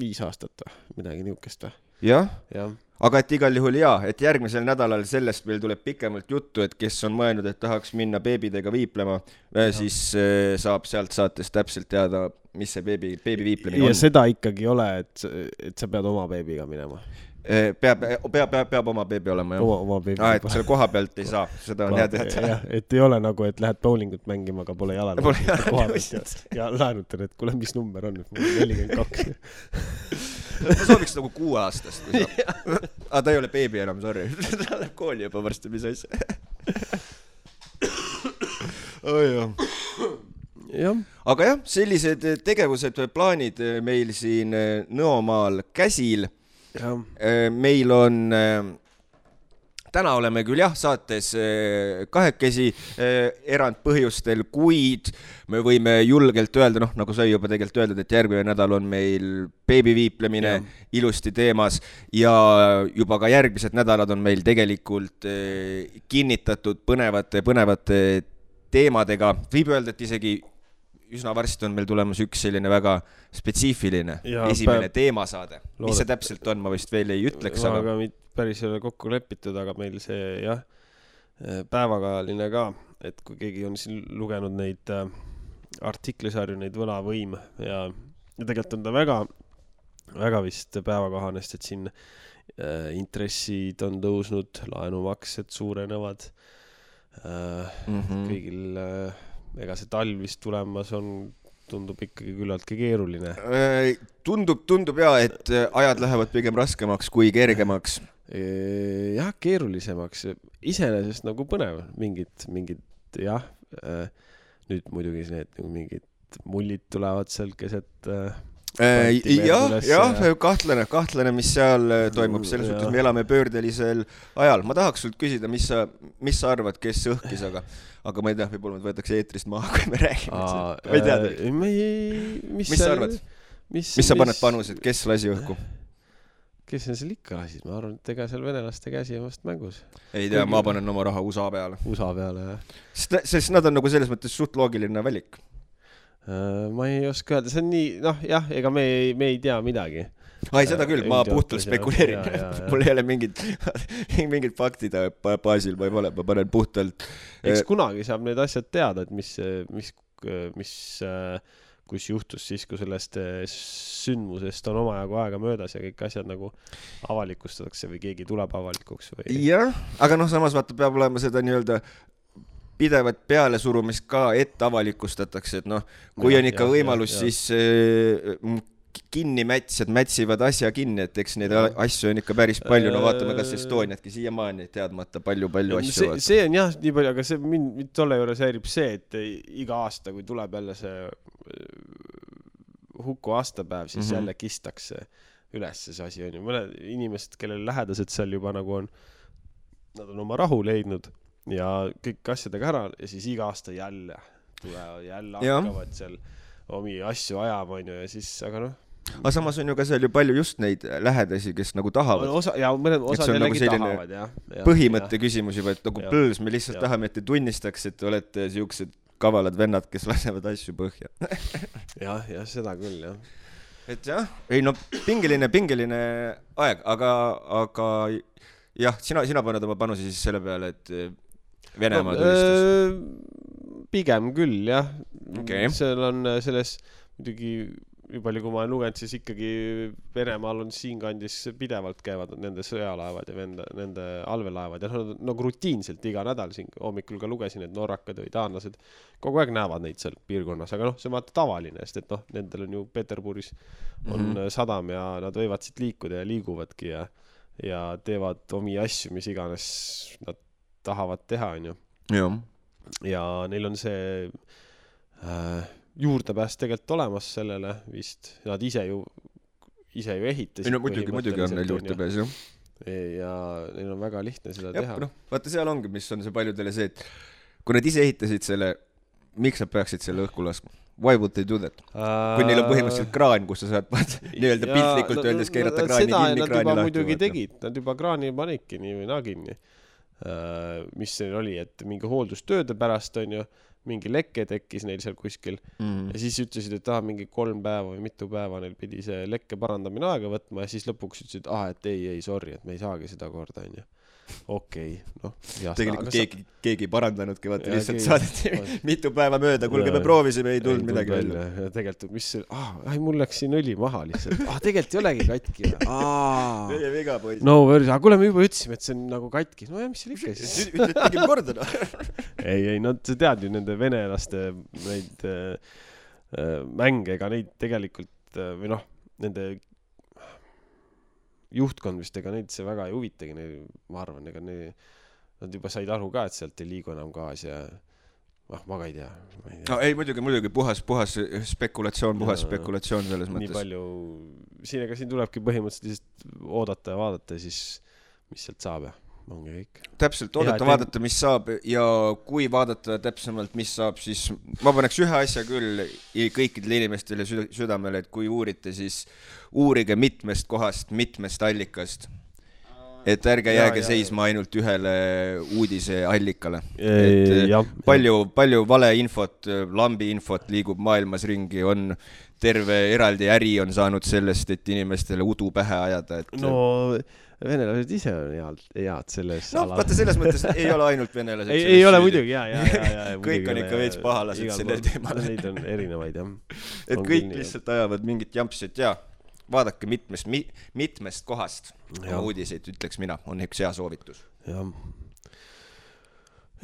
S1: viis aastat või midagi niukest või,
S2: jah,
S1: jah.
S2: Aga et igal juhul jaa, et järgmisel nädalal sellest meil tuleb pikemalt juttu, et kes on mõelnud, et tahaks minna beebidega viiplema, siis äh, saab sealt saatest täpselt teada, mis see beebi, beebi viiplemine
S1: ja
S2: on.
S1: seda ikkagi ei ole, et, et sa pead oma beebiga minema,
S2: peab, peab, peab, peab oma beebi olema jah
S1: oma, oma beebiga
S2: aa, et selle koha pealt ei saa, seda on hea teada.
S1: et ei ole nagu, et lähed bowlingut mängima, aga pole jalal ja, laenutan, et kuule, mis number on, et mul on nelikümmend kaks.
S2: ma sooviks nagu kuueaastast, aa, ta ei ole beebi enam, sorry. ta läheb kooli juba varsti, mis asja. oi jah.
S1: jah,
S2: aga jah, sellised tegevused, plaanid meil siin Nõomaal käsil. meil on, täna oleme küll jah, saates eh, kahekesi eh, erandpõhjustel, kuid me võime julgelt öelda, noh, nagu sai juba tegelikult öeldud, et järgmine nädal on meil beebiviiplemine ilusti teemas ja juba ka järgmised nädalad on meil tegelikult eh, kinnitatud põnevate, põnevate teemadega, võib öelda, et isegi üsna varsti on meil tulemas üks selline väga spetsiifiline
S1: Ja
S2: esimene
S1: päev-
S2: teemasaade. mis see täpselt on, ma vist veel ei ütleks, aga
S1: aga päris ei ole kokku lepitud, aga meil see jah, päevakajaline ka, et kui keegi on siin lugenud neid äh, artiklisarju, neid võlavõim ja, ja tegelikult on ta väga, väga vist päevakohane, sest et siin äh, intressid on tõusnud, laenumaksed suurenevad äh,.
S2: Mhm.
S1: kõigil äh,, ega see talv vist tulemas on, tundub ikkagi küllaltki keeruline.
S2: Äh, tundub, tundub ja, et äh, ajad lähevad pigem raskemaks kui kergemaks.
S1: jah, keerulisemaks, iseenesest nagu põnev, mingid, mingid jah, nüüd muidugi need mingid mullid tulevad seal keset äh,
S2: jah,
S1: üles
S2: jah
S1: ja-,
S2: kahtlane, kahtlane, mis seal äh, toimub, selles
S1: Mm,
S2: suhtes
S1: jah.
S2: me elame pöördelisel ajal. ma tahaks sult küsida, mis sa, mis sa arvad, kes õhkis, aga, aga ma ei tea, võib-olla meid võetakse eetrist maha, kui me räägime ma ei tea,
S1: äh, ma ei, mis,
S2: Mis sa arvad?
S1: mis,
S2: mis sa paned panused, kes lasi õhku?
S1: kes on seal ikka lasid, ma arvan, et ega seal venelaste käsi on vast mängus.
S2: ei tea, ma panen oma raha USA peale.
S1: USA peale jah
S2: sest, sest nad on nagu selles mõttes suht loogiline valik.
S1: äh,. ma ei oska öelda, see on nii, noh jah, ega me ei, me ei tea midagi.
S2: ai, seda küll, ma
S1: Üldjoontes,
S2: puhtalt spekuleerin mul ei ole mingit, mingit faktide ba- baasil ma ei ole, ma panen puhtalt.
S1: eks kunagi saab need asjad teada, et mis, mis, mis, kus juhtus siis, kui sellest äh, sündmusest on omajagu aega möödas ja kõik asjad nagu avalikustatakse või keegi tuleb avalikuks või.
S2: jah, aga noh, samas vaata, peab olema seda nii-öelda pidevat pealesurumist ka, et avalikustatakse, et noh, kui
S1: Jah,
S2: on ikka
S1: jah,
S2: võimalus, siis äh, m- kinnimätsijad mätsivad asja kinni, et eks neid asju on ikka päris palju, no vaatame
S1: Äh,
S2: kas Estoniatki siiamaani teadmata palju-palju asju
S1: see, see on jah nii palju, aga see mind, mind tolle juures häirib see, et iga aasta, kui tuleb jälle see äh, Huku aastapäev, siis mm. -hmm. jälle kistakse üles see asi onju, mõned inimesed, kellel lähedased seal juba nagu on, nad on oma rahu leidnud ja kõik asjadega ära ja siis iga aasta jälle tulevad, jälle hakkavad seal omi asju ajama onju ja siis, aga noh,
S2: aga samas on ju ka seal ju palju just neid lähedasi, kes nagu tahavad.
S1: osa ja mõned osad
S2: nagu
S1: jällegi
S2: selline
S1: tahavad jah ja,.
S2: põhimõtte küsimus juba, et nagu põõs, me lihtsalt
S1: Jah.
S2: tahame, et te tunnistaks, et te olete siuksed kavalad vennad, kes lasevad asju põhja.
S1: jah, jah, seda küll jah
S2: et jah, ei no pingeline, pingeline aeg, aga, aga jah, sina, sina paned oma panuse siis selle peale, et Venemaa tulistas.
S1: öö, pigem küll jah
S2: Okei.
S1: seal on äh, selles muidugi nii palju, kui ma olen lugenud, siis ikkagi Venemaal on siinkandis pidevalt käivad nende sõjalaevad ja nende, nende allveelaevad ja nad nagu rutiinselt iga nädal siin hommikul ka lugesin, et norrakad või taanlased kogu aeg näevad neid seal piirkonnas, aga noh, see on vaata tavaline, sest et noh, nendel on ju Peterburis on mm. -hmm. sadam ja nad võivad siit liikuda ja liiguvadki ja ja teevad omi asju, mis iganes nad tahavad teha, onju ja neil on see äh, juurdepääs tegelikult olemas sellele vist, nad ise ju, ise ju ehitasid.
S2: ei no muidugi, muidugi on neil juurdepääs jah.
S1: ja neil on väga lihtne seda
S2: jah,
S1: teha.
S2: noh, vaata seal ongi, mis on see paljudele see, et kui nad ise ehitasid selle, miks nad peaksid selle õhku laskma? Why would they do that? kui neil on põhimõtteliselt kraan, kus sa saad vaata nii-öelda piltlikult öeldes keerata kraani kinni, kraani lahti
S1: muidugi
S2: vaata.
S1: tegid, nad juba kraani panidki nii või naa kinni. Mis neil oli, et mingi hooldustööde pärast onju, mingi leke tekkis neil seal kuskil
S2: Mhm.
S1: ja siis ütlesid, et aa, mingi kolm päeva või mitu päeva neil pidi see lekke parandamine aega võtma ja siis lõpuks ütlesid, aa, et ei, ei sorry, et me ei saagi seda korda, onju. okei, noh.
S2: tegelikult keegi, keegi ei parandanudki, vaata lihtsalt
S1: keegi-
S2: saadeti mitu päeva mööda, kuulge, me proovisime, ei tulnud midagi välja.
S1: ja tegelikult, mis see, aa, ai mul läks siin õli maha lihtsalt, aa tegelikult ei olegi katki
S2: meie viga, poiss.
S1: no worries, aga kuule, me juba ütlesime, et see on nagu katki, no ja mis seal ikka siis.
S2: ütled, tegime korda noh.
S1: ei, ei nad, sa tead ju nende venelaste neid äh, äh, mänge, ega neid tegelikult äh, või noh, nende juhtkond vist, ega neid see väga ei huvitagi, neil, ma arvan, ega ne-, nad juba said aru ka, et sealt ei liigu enam gaas ja ah, ma ka ei tea,
S2: no ei, muidugi, muidugi puhas, puhas spekulatsioon, puhas
S1: Jaa.
S2: spekulatsioon selles
S1: nii
S2: mõttes.
S1: palju, siin, ega siin tulebki põhimõtteliselt lihtsalt oodata ja vaadata ja siis, mis sealt saab ja ongi kõik.
S2: täpselt, oodata,
S1: et
S2: vaadata, mis saab ja kui vaadata täpsemalt, mis saab, siis ma paneks ühe asja küll kõikidele inimestele süda- südamele, et kui uurite, siis uurige mitmest kohast, mitmest allikast. et ärge jääge
S1: jaa,
S2: seisma ainult ühele uudiseallikale.
S1: jah,
S2: palju, palju valeinfot, lambi infot liigub maailmas ringi, on terve eraldi äri on saanud sellest, et inimestele udu pähe ajada, et
S1: no venelased ise on head, head selles
S2: noh, vaata selles mõttes ei ole ainult venelased
S1: ei, ei ole muidugi ja, ja, ja, ja.
S2: Kõik on ikka veits pahalased sellel teemal.
S1: Neid on erinevaid jah.
S2: et
S1: on
S2: kõik lihtsalt ajavad mingit jampsi, et jaa, vaadake mitmest mi,, mitmest kohast
S1: Jah.
S2: oma uudiseid, ütleks mina, on üks hea soovitus.
S1: jah.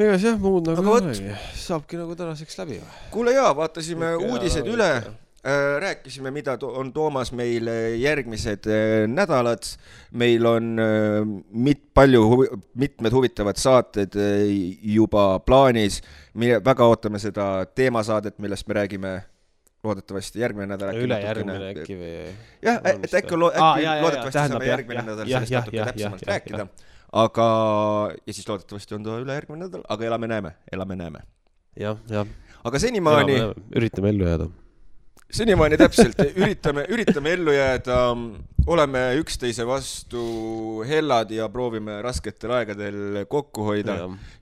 S1: ega jah, muud nagu ei olegi, saabki nagu tänaseks läbi või?
S2: kuule jaa, vaatasime
S1: Ikka
S2: uudised
S1: hea,
S2: üle
S1: ikka.,
S2: rääkisime, mida on toomas meile järgmised äh, nädalad. meil on äh, mit-, palju huvi,, mitmed huvitavad saated äh, juba plaanis, mille, väga ootame seda teemasaadet, millest me räägime loodetavasti järgmine nädal.
S1: ülejärgmine äkki või?
S2: jah, et äkki äkki
S1: jaa, jaa,
S2: loodetavasti
S1: tähendab,
S2: saame
S1: jah,
S2: järgmine
S1: jah,
S2: nädal
S1: jah,
S2: sellest
S1: jah,
S2: natuke
S1: jah,
S2: täpsemalt
S1: jah,
S2: rääkida
S1: jah..
S2: aga, ja siis loodetavasti on ta ülejärgmine nädal, aga elame-näeme, elame-näeme.
S1: jah, jah.
S2: aga senimaani,
S1: üritame ellu jääda.
S2: Senimaani täpselt, üritame, üritame ellu jääda, oleme üksteise vastu hellad ja proovime rasketel aegadel kokku hoida,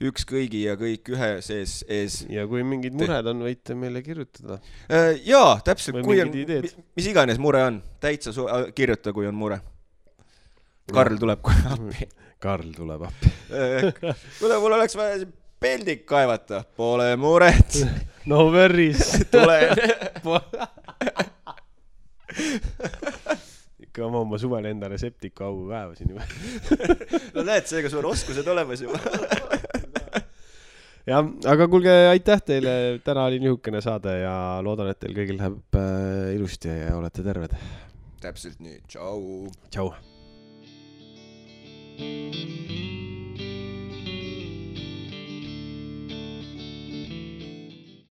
S2: üks kõigi ja kõik ühe sees ees.
S1: ja kui mingid mured on, võite meile kirjutada.
S2: jaa, täpselt, kui on mis iganes mure on, täitsa su- äh, kirjuta, kui on mure. Karl tuleb kohe appi.
S1: Karl tuleb appi.
S2: kuule, mul oleks vaja peldik kaevata, pole muret,
S1: no veris.
S2: tulen.
S1: ikka ma oma suvel endale septiku augu kaevasin juba.
S2: no näed, seega sul on oskused olemas juba.
S1: jah, aga kuulge, aitäh teile, täna oli niisugune saade ja loodan, et teil kõigil läheb äh, ilusti ja olete terved.
S2: täpselt nii, tšau.
S1: tšau.